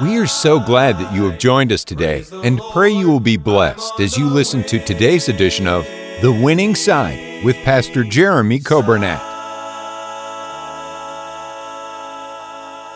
We are so glad that you have joined us today and pray you will be blessed as you listen to today's edition of The Winning Side with Pastor Jeremy Coburnett.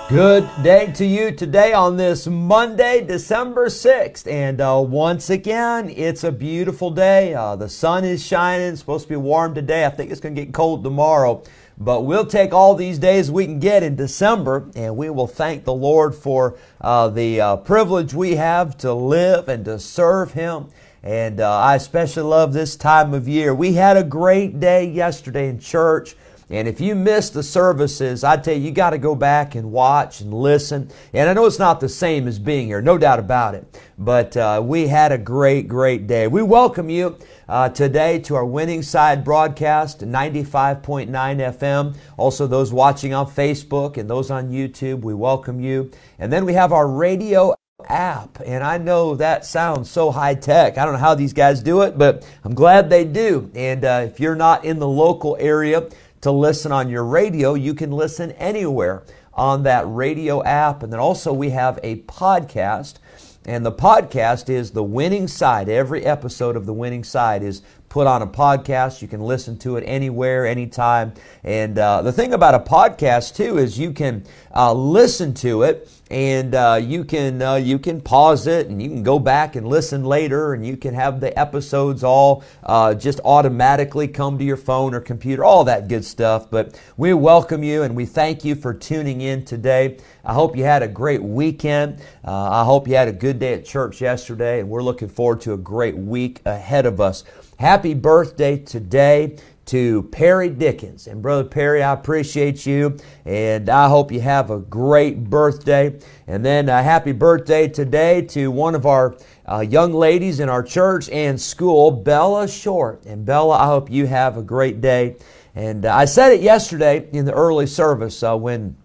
Good day to you today on this Monday, December 6th. And uh, once again, it's a beautiful day. Uh, the sun is shining. It's supposed to be warm today. I think it's going to get cold tomorrow. But we'll take all these days we can get in December, and we will thank the Lord for uh, the uh, privilege we have to live and to serve Him. And uh, I especially love this time of year. We had a great day yesterday in church. And if you missed the services, I tell you, you got to go back and watch and listen. And I know it's not the same as being here, no doubt about it. But uh, we had a great, great day. We welcome you uh, today to our winning side broadcast, 95.9 FM. Also, those watching on Facebook and those on YouTube, we welcome you. And then we have our radio app. And I know that sounds so high tech. I don't know how these guys do it, but I'm glad they do. And uh, if you're not in the local area to listen on your radio, you can listen anywhere on that radio app. And then also, we have a podcast and the podcast is The Winning Side. Every episode of The Winning Side is put on a podcast. You can listen to it anywhere, anytime. And uh, the thing about a podcast, too, is you can uh, listen to it and uh, you can uh, you can pause it and you can go back and listen later and you can have the episodes all uh, just automatically come to your phone or computer all that good stuff. But we welcome you and we thank you for tuning in today. I hope you had a great weekend. Uh, i hope you had a good day at church yesterday and we're looking forward to a great week ahead of us. Happy birthday today to Perry Dickens. And Brother Perry, I appreciate you, and I hope you have a great birthday. And then a happy birthday today to one of our uh, young ladies in our church and school, Bella Short. And Bella, I hope you have a great day. And uh, I said it yesterday in the early service uh, when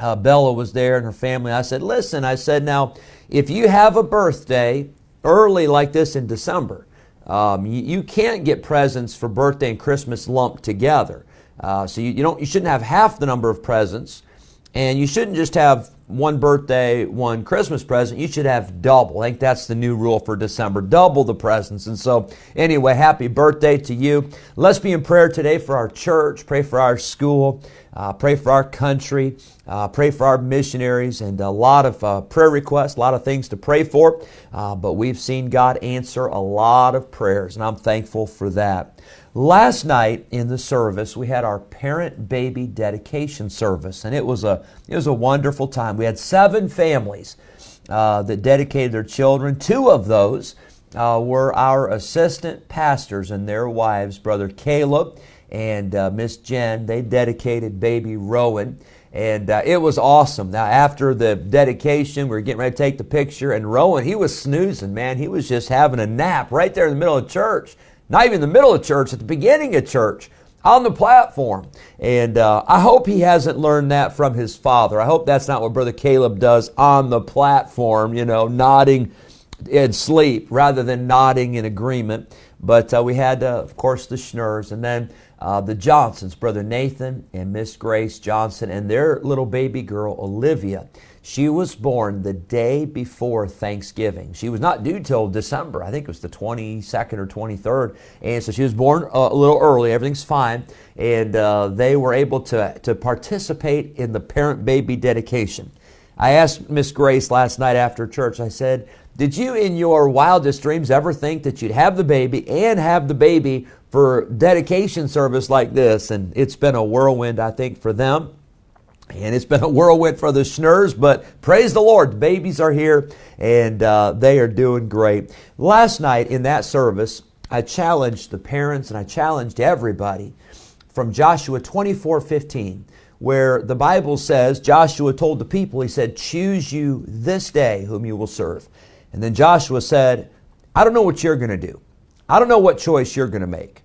uh, Bella was there and her family. I said, listen, I said, now, if you have a birthday early like this in December, um, you, you, can't get presents for birthday and Christmas lumped together. Uh, so you, you, don't, you shouldn't have half the number of presents, and you shouldn't just have one birthday, one Christmas present. You should have double. I think that's the new rule for December. Double the presents. And so, anyway, happy birthday to you. Let's be in prayer today for our church. Pray for our school. Uh, pray for our country. Uh, pray for our missionaries. And a lot of uh, prayer requests, a lot of things to pray for. Uh, but we've seen God answer a lot of prayers, and I'm thankful for that. Last night in the service, we had our parent baby dedication service, and it was a, it was a wonderful time. We had seven families uh, that dedicated their children. Two of those uh, were our assistant pastors and their wives, Brother Caleb and uh, Miss Jen. They dedicated baby Rowan. And uh, it was awesome. Now, after the dedication, we were getting ready to take the picture, and Rowan, he was snoozing, man. He was just having a nap right there in the middle of church not even the middle of church, at the beginning of church, on the platform. And uh, I hope he hasn't learned that from his father. I hope that's not what Brother Caleb does on the platform, you know, nodding in sleep rather than nodding in agreement. But uh, we had, uh, of course, the Schnurs, and then uh, the Johnsons, Brother Nathan and Miss Grace Johnson, and their little baby girl, Olivia. She was born the day before Thanksgiving. She was not due till December. I think it was the 22nd or 23rd. And so she was born uh, a little early. Everything's fine. And uh, they were able to, to participate in the parent baby dedication. I asked Miss Grace last night after church, I said, Did you in your wildest dreams ever think that you'd have the baby and have the baby for dedication service like this? And it's been a whirlwind, I think, for them. And it's been a whirlwind for the Schnurs, but praise the Lord, the babies are here and uh, they are doing great. Last night in that service, I challenged the parents and I challenged everybody from Joshua 24 15, where the Bible says, Joshua told the people, he said, Choose you this day whom you will serve. And then Joshua said, I don't know what you're going to do. I don't know what choice you're going to make.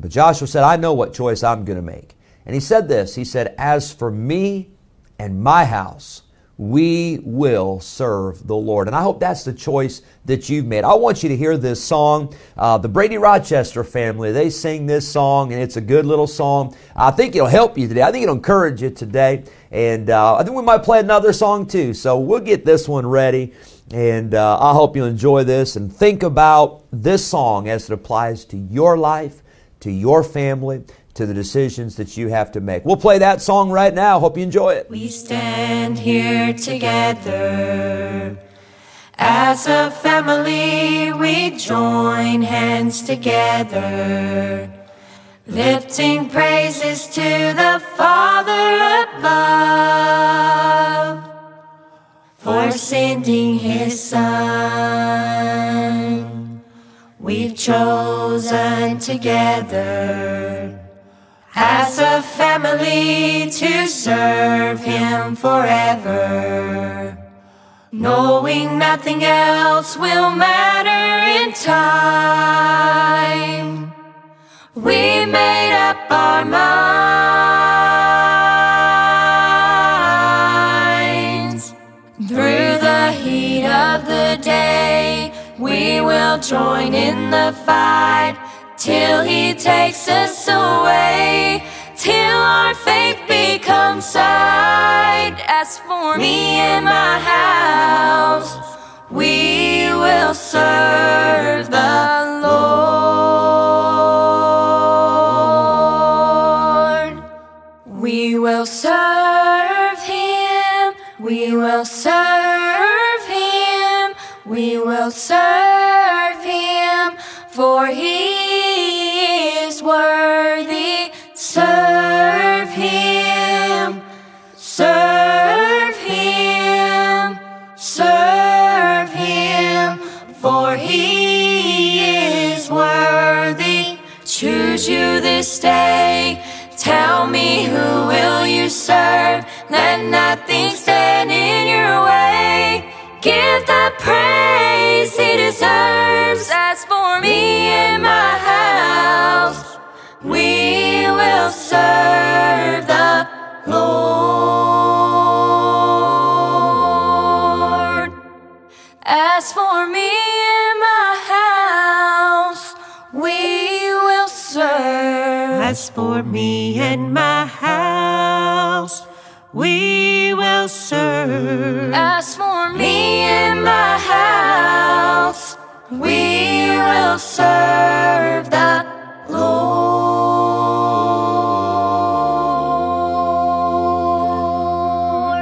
But Joshua said, I know what choice I'm going to make. And he said this He said, As for me and my house, we will serve the Lord. And I hope that's the choice that you've made. I want you to hear this song. Uh, the Brady Rochester family, they sing this song, and it's a good little song. I think it'll help you today. I think it'll encourage you today. And uh, I think we might play another song too. So we'll get this one ready. And uh, I hope you enjoy this and think about this song as it applies to your life, to your family, to the decisions that you have to make. We'll play that song right now. Hope you enjoy it. We stand here together. As a family, we join hands together, lifting praises to the Father above for sending His Son. We've chosen together as a family to serve Him forever, knowing nothing else will matter in time. We made up our minds through the heat of the day. We will join in the fight till he takes us away, till our faith becomes sight. As for me and my house, we will serve the Lord. We will serve him, we will serve him, we will serve him, for he nothing stand in your way. Give the praise he deserves. As for me and my house, we will serve the Lord. As for me and my house, we will serve. As for me and my house, we will serve. As for me and my house, we will serve the Lord.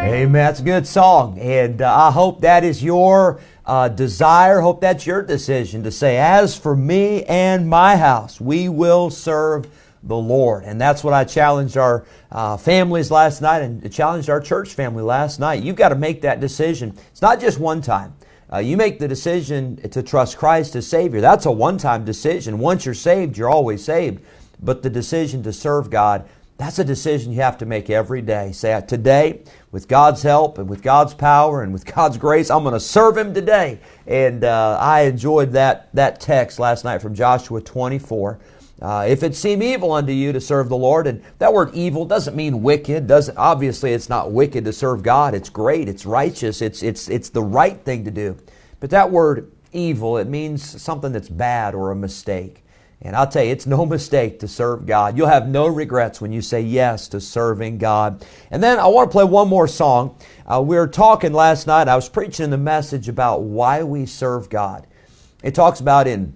Amen. That's a good song. And uh, I hope that is your uh, desire. Hope that's your decision to say, as for me and my house, we will serve the Lord. And that's what I challenged our uh, families last night and challenged our church family last night. You've got to make that decision. It's not just one time. Uh, you make the decision to trust Christ as Savior. That's a one time decision. Once you're saved, you're always saved. But the decision to serve God, that's a decision you have to make every day. Say, today, with God's help and with God's power and with God's grace, I'm going to serve Him today. And uh, I enjoyed that, that text last night from Joshua 24. Uh, if it seem evil unto you to serve the Lord, and that word evil doesn't mean wicked. Doesn't obviously it's not wicked to serve God. It's great. It's righteous. It's it's it's the right thing to do. But that word evil it means something that's bad or a mistake. And I'll tell you, it's no mistake to serve God. You'll have no regrets when you say yes to serving God. And then I want to play one more song. Uh, we were talking last night. I was preaching the message about why we serve God. It talks about in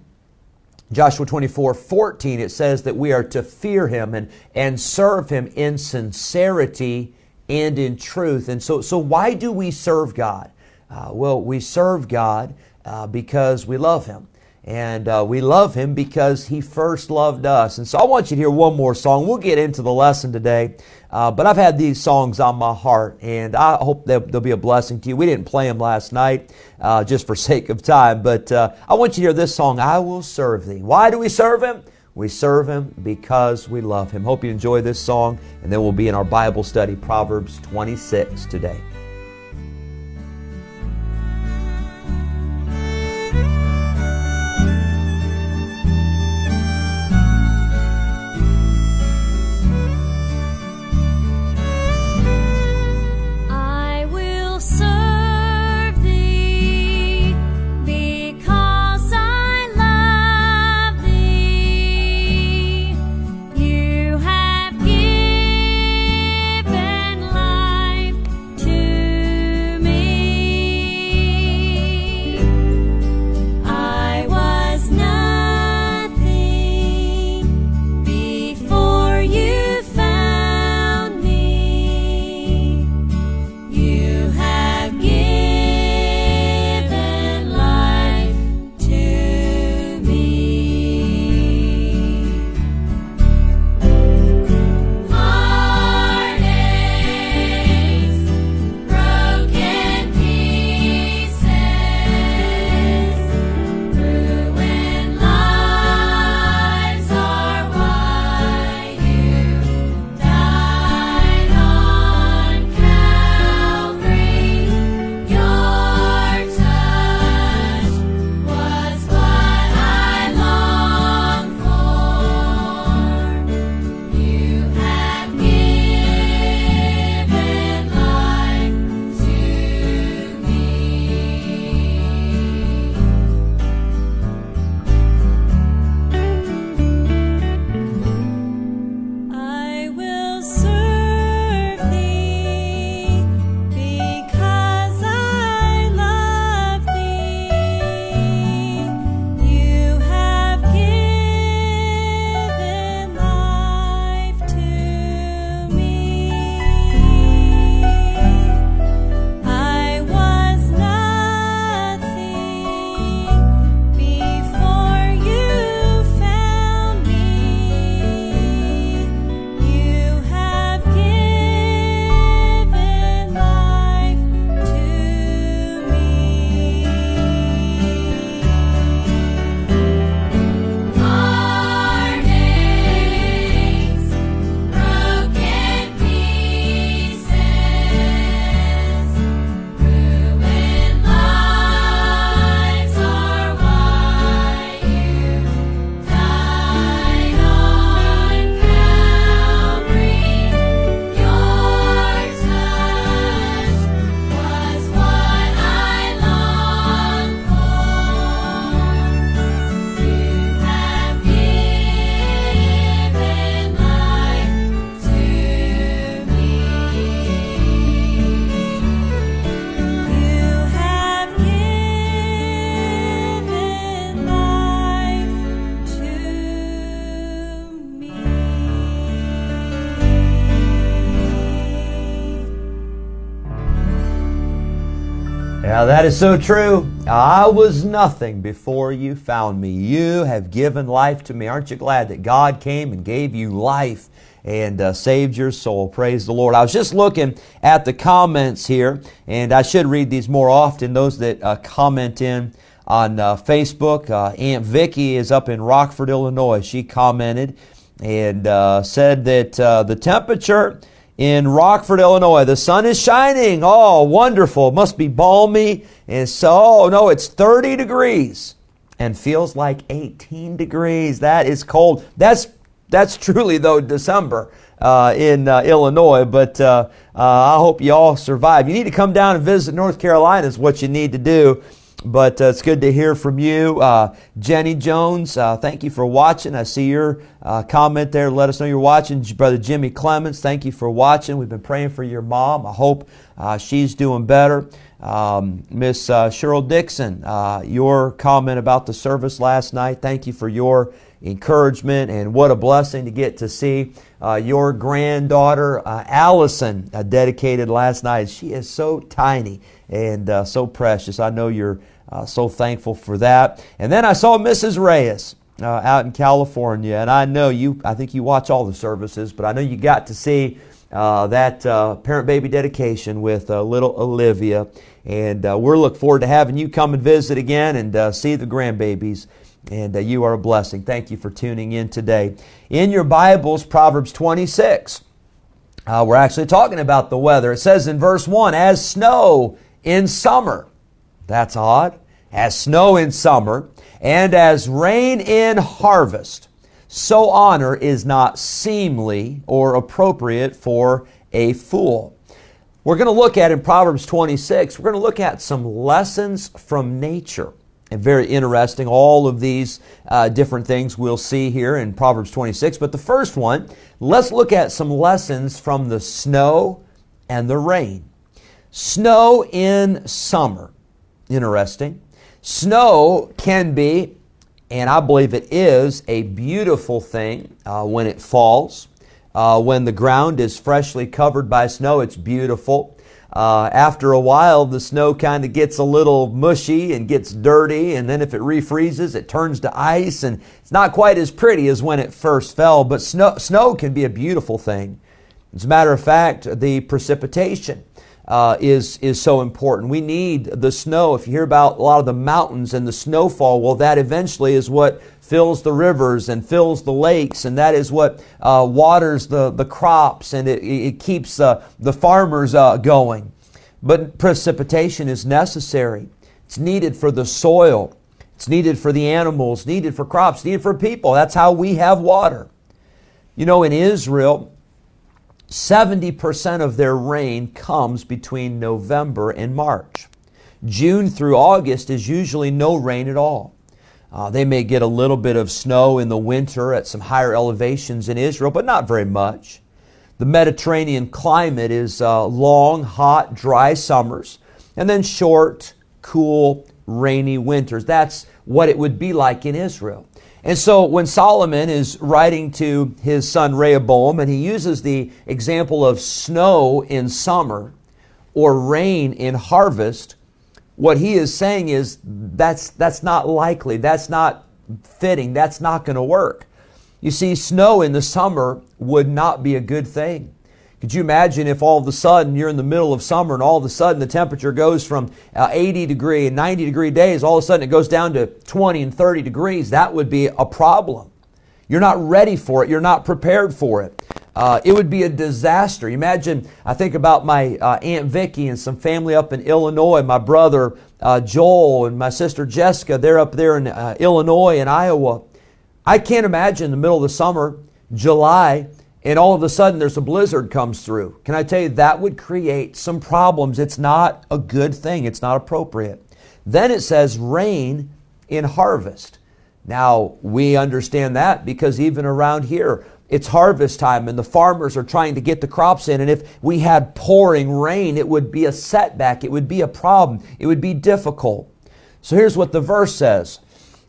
Joshua 24, 14, it says that we are to fear him and, and serve him in sincerity and in truth. And so, so why do we serve God? Uh, well, we serve God uh, because we love him. And uh, we love him because he first loved us. And so I want you to hear one more song. We'll get into the lesson today. Uh, but I've had these songs on my heart, and I hope that they'll be a blessing to you. We didn't play them last night uh, just for sake of time, but uh, I want you to hear this song, I Will Serve Thee. Why do we serve Him? We serve Him because we love Him. Hope you enjoy this song, and then we'll be in our Bible study, Proverbs 26 today. That is so true. I was nothing before you found me. You have given life to me. Aren't you glad that God came and gave you life and uh, saved your soul? Praise the Lord. I was just looking at the comments here, and I should read these more often. Those that uh, comment in on uh, Facebook. Uh, Aunt Vicky is up in Rockford, Illinois. She commented and uh, said that uh, the temperature in Rockford, Illinois. The sun is shining. Oh, wonderful. It must be balmy. And so, oh, no, it's 30 degrees and feels like 18 degrees. That is cold. That's, that's truly, though, December. Uh, in uh, Illinois, but uh, uh I hope you all survive. You need to come down and visit North Carolina, is what you need to do. But uh, it's good to hear from you. Uh, Jenny Jones, uh, thank you for watching. I see your uh, comment there. Let us know you're watching. Brother Jimmy Clements, thank you for watching. We've been praying for your mom. I hope uh, she's doing better. Um, Miss uh, Cheryl Dixon, your comment about the service last night, thank you for your encouragement and what a blessing to get to see your granddaughter, Allison, dedicated last night. She is so tiny and uh, so precious. I know you're uh, so thankful for that. And then I saw Mrs. Reyes. Uh, out in California, and I know you. I think you watch all the services, but I know you got to see uh, that uh, parent-baby dedication with uh, little Olivia, and we're looking forward to having you come and visit again and see the grandbabies. And you are a blessing. Thank you for tuning in today. In your Bibles, Proverbs 26. Uh, we're actually talking about the weather. It says in verse 1 As snow in summer. That's odd. As snow in summer and as rain in harvest, so honor is not seemly or appropriate for a fool. We're going to look at in Proverbs 26, we're going to look at some lessons from nature. And very interesting, all of these uh, different things we'll see here in Proverbs 26. But the first one, let's look at some lessons from the snow and the rain. Snow in summer. Interesting. Snow can be, and I believe it is, a beautiful thing uh, when it falls. Uh, when the ground is freshly covered by snow, it's beautiful. Uh, after a while, the snow kind of gets a little mushy and gets dirty, and then if it refreezes, it turns to ice, and it's not quite as pretty as when it first fell. But snow, snow can be a beautiful thing. As a matter of fact, the precipitation uh, is, is so important. We need the snow. If you hear about a lot of the mountains and the snowfall, well, that eventually is what fills the rivers and fills the lakes, and that is what uh, waters the, the crops and it, it keeps uh, the farmers uh, going. But precipitation is necessary. It's needed for the soil. It's needed for the animals, needed for crops, needed for people. That's how we have water. You know, in Israel, 70% of their rain comes between November and March. June through August is usually no rain at all. Uh, they may get a little bit of snow in the winter at some higher elevations in Israel, but not very much. The Mediterranean climate is uh, long, hot, dry summers, and then short, cool, rainy winters. That's what it would be like in Israel. And so when Solomon is writing to his son Rehoboam, and he uses the example of snow in summer or rain in harvest, what he is saying is that's, that's not likely. That's not fitting. That's not going to work. You see, snow in the summer would not be a good thing. Could you imagine if all of a sudden you're in the middle of summer and all of a sudden the temperature goes from uh, 80 degree and 90 degree days, all of a sudden it goes down to 20 and 30 degrees? That would be a problem. You're not ready for it. You're not prepared for it. Uh, it would be a disaster. Imagine, I think about my uh, Aunt Vicky and some family up in Illinois, my brother uh, Joel and my sister Jessica, they're up there in uh, Illinois and Iowa. I can't imagine the middle of the summer, July, and all of a sudden there's a blizzard comes through. Can I tell you that would create some problems? It's not a good thing. It's not appropriate. Then it says rain in harvest. Now, we understand that because even around here, it's harvest time and the farmers are trying to get the crops in. And if we had pouring rain, it would be a setback. It would be a problem. It would be difficult. So here's what the verse says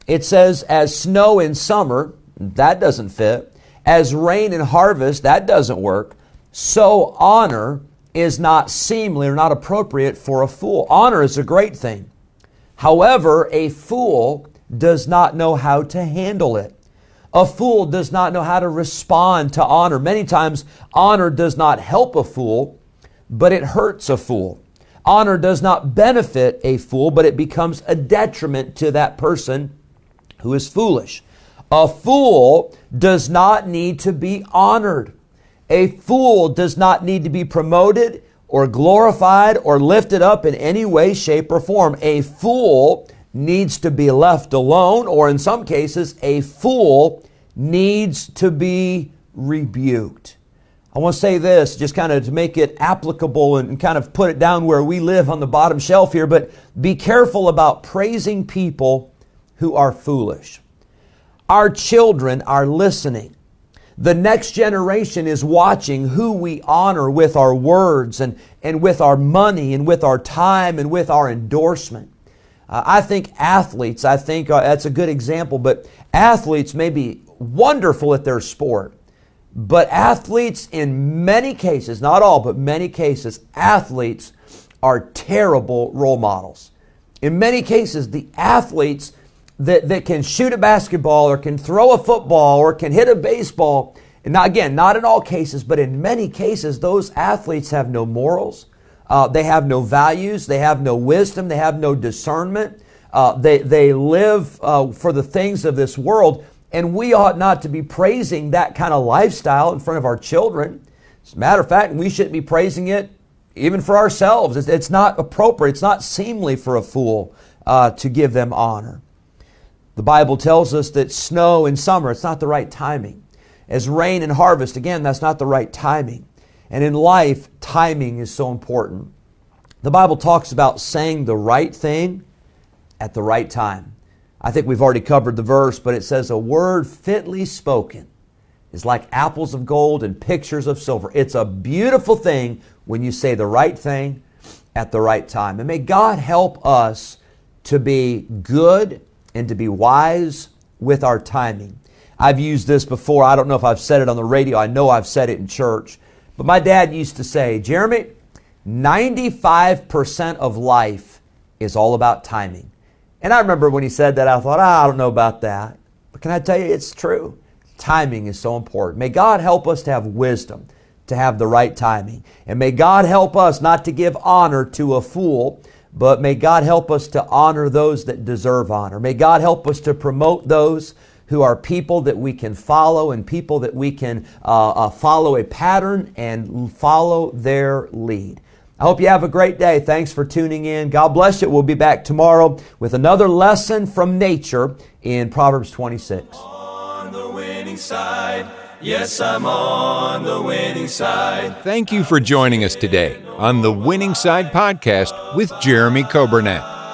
it says, as snow in summer, that doesn't fit as rain in harvest, that doesn't work. So honor is not seemly or not appropriate for a fool. Honor is a great thing. However, a fool does not know how to handle it. A fool does not know how to respond to honor. Many times, honor does not help a fool, but it hurts a fool. Honor does not benefit a fool, but it becomes a detriment to that person who is foolish. A fool does not need to be honored. A fool does not need to be promoted or glorified or lifted up in any way, shape, or form. A fool needs to be left alone, or in some cases, a fool needs to be rebuked. I want to say this just kind of to make it applicable and kind of put it down where we live on the bottom shelf here, but be careful about praising people who are foolish. Our children are listening. The next generation is watching who we honor with our words and, and with our money and with our time and with our endorsement. Uh, I think athletes, I think uh, that's a good example, but athletes may be wonderful at their sport. But athletes, in many cases, not all, but many cases, athletes are terrible role models. In many cases, the athletes that, that can shoot a basketball or can throw a football or can hit a baseball, and not, again, not in all cases, but in many cases, those athletes have no morals. Uh, they have no values. They have no wisdom. They have no discernment. Uh, they, they live uh, for the things of this world. And we ought not to be praising that kind of lifestyle in front of our children. As a matter of fact, we shouldn't be praising it even for ourselves. It's, it's not appropriate, it's not seemly for a fool uh, to give them honor. The Bible tells us that snow in summer, it's not the right timing. As rain in harvest, again, that's not the right timing. And in life, timing is so important. The Bible talks about saying the right thing at the right time. I think we've already covered the verse, but it says, A word fitly spoken is like apples of gold and pictures of silver. It's a beautiful thing when you say the right thing at the right time. And may God help us to be good and to be wise with our timing. I've used this before. I don't know if I've said it on the radio. I know I've said it in church. But my dad used to say, Jeremy, 95% of life is all about timing. And I remember when he said that, I thought, ah, I don't know about that. But can I tell you, it's true. Timing is so important. May God help us to have wisdom, to have the right timing. And may God help us not to give honor to a fool, but may God help us to honor those that deserve honor. May God help us to promote those who are people that we can follow and people that we can uh, uh, follow a pattern and follow their lead. I hope you have a great day. Thanks for tuning in. God bless you. We'll be back tomorrow with another lesson from nature in Proverbs 26. On the winning side. Yes, I'm on the winning side. Thank you for joining us today on the Winning Side Podcast with Jeremy Coburnett,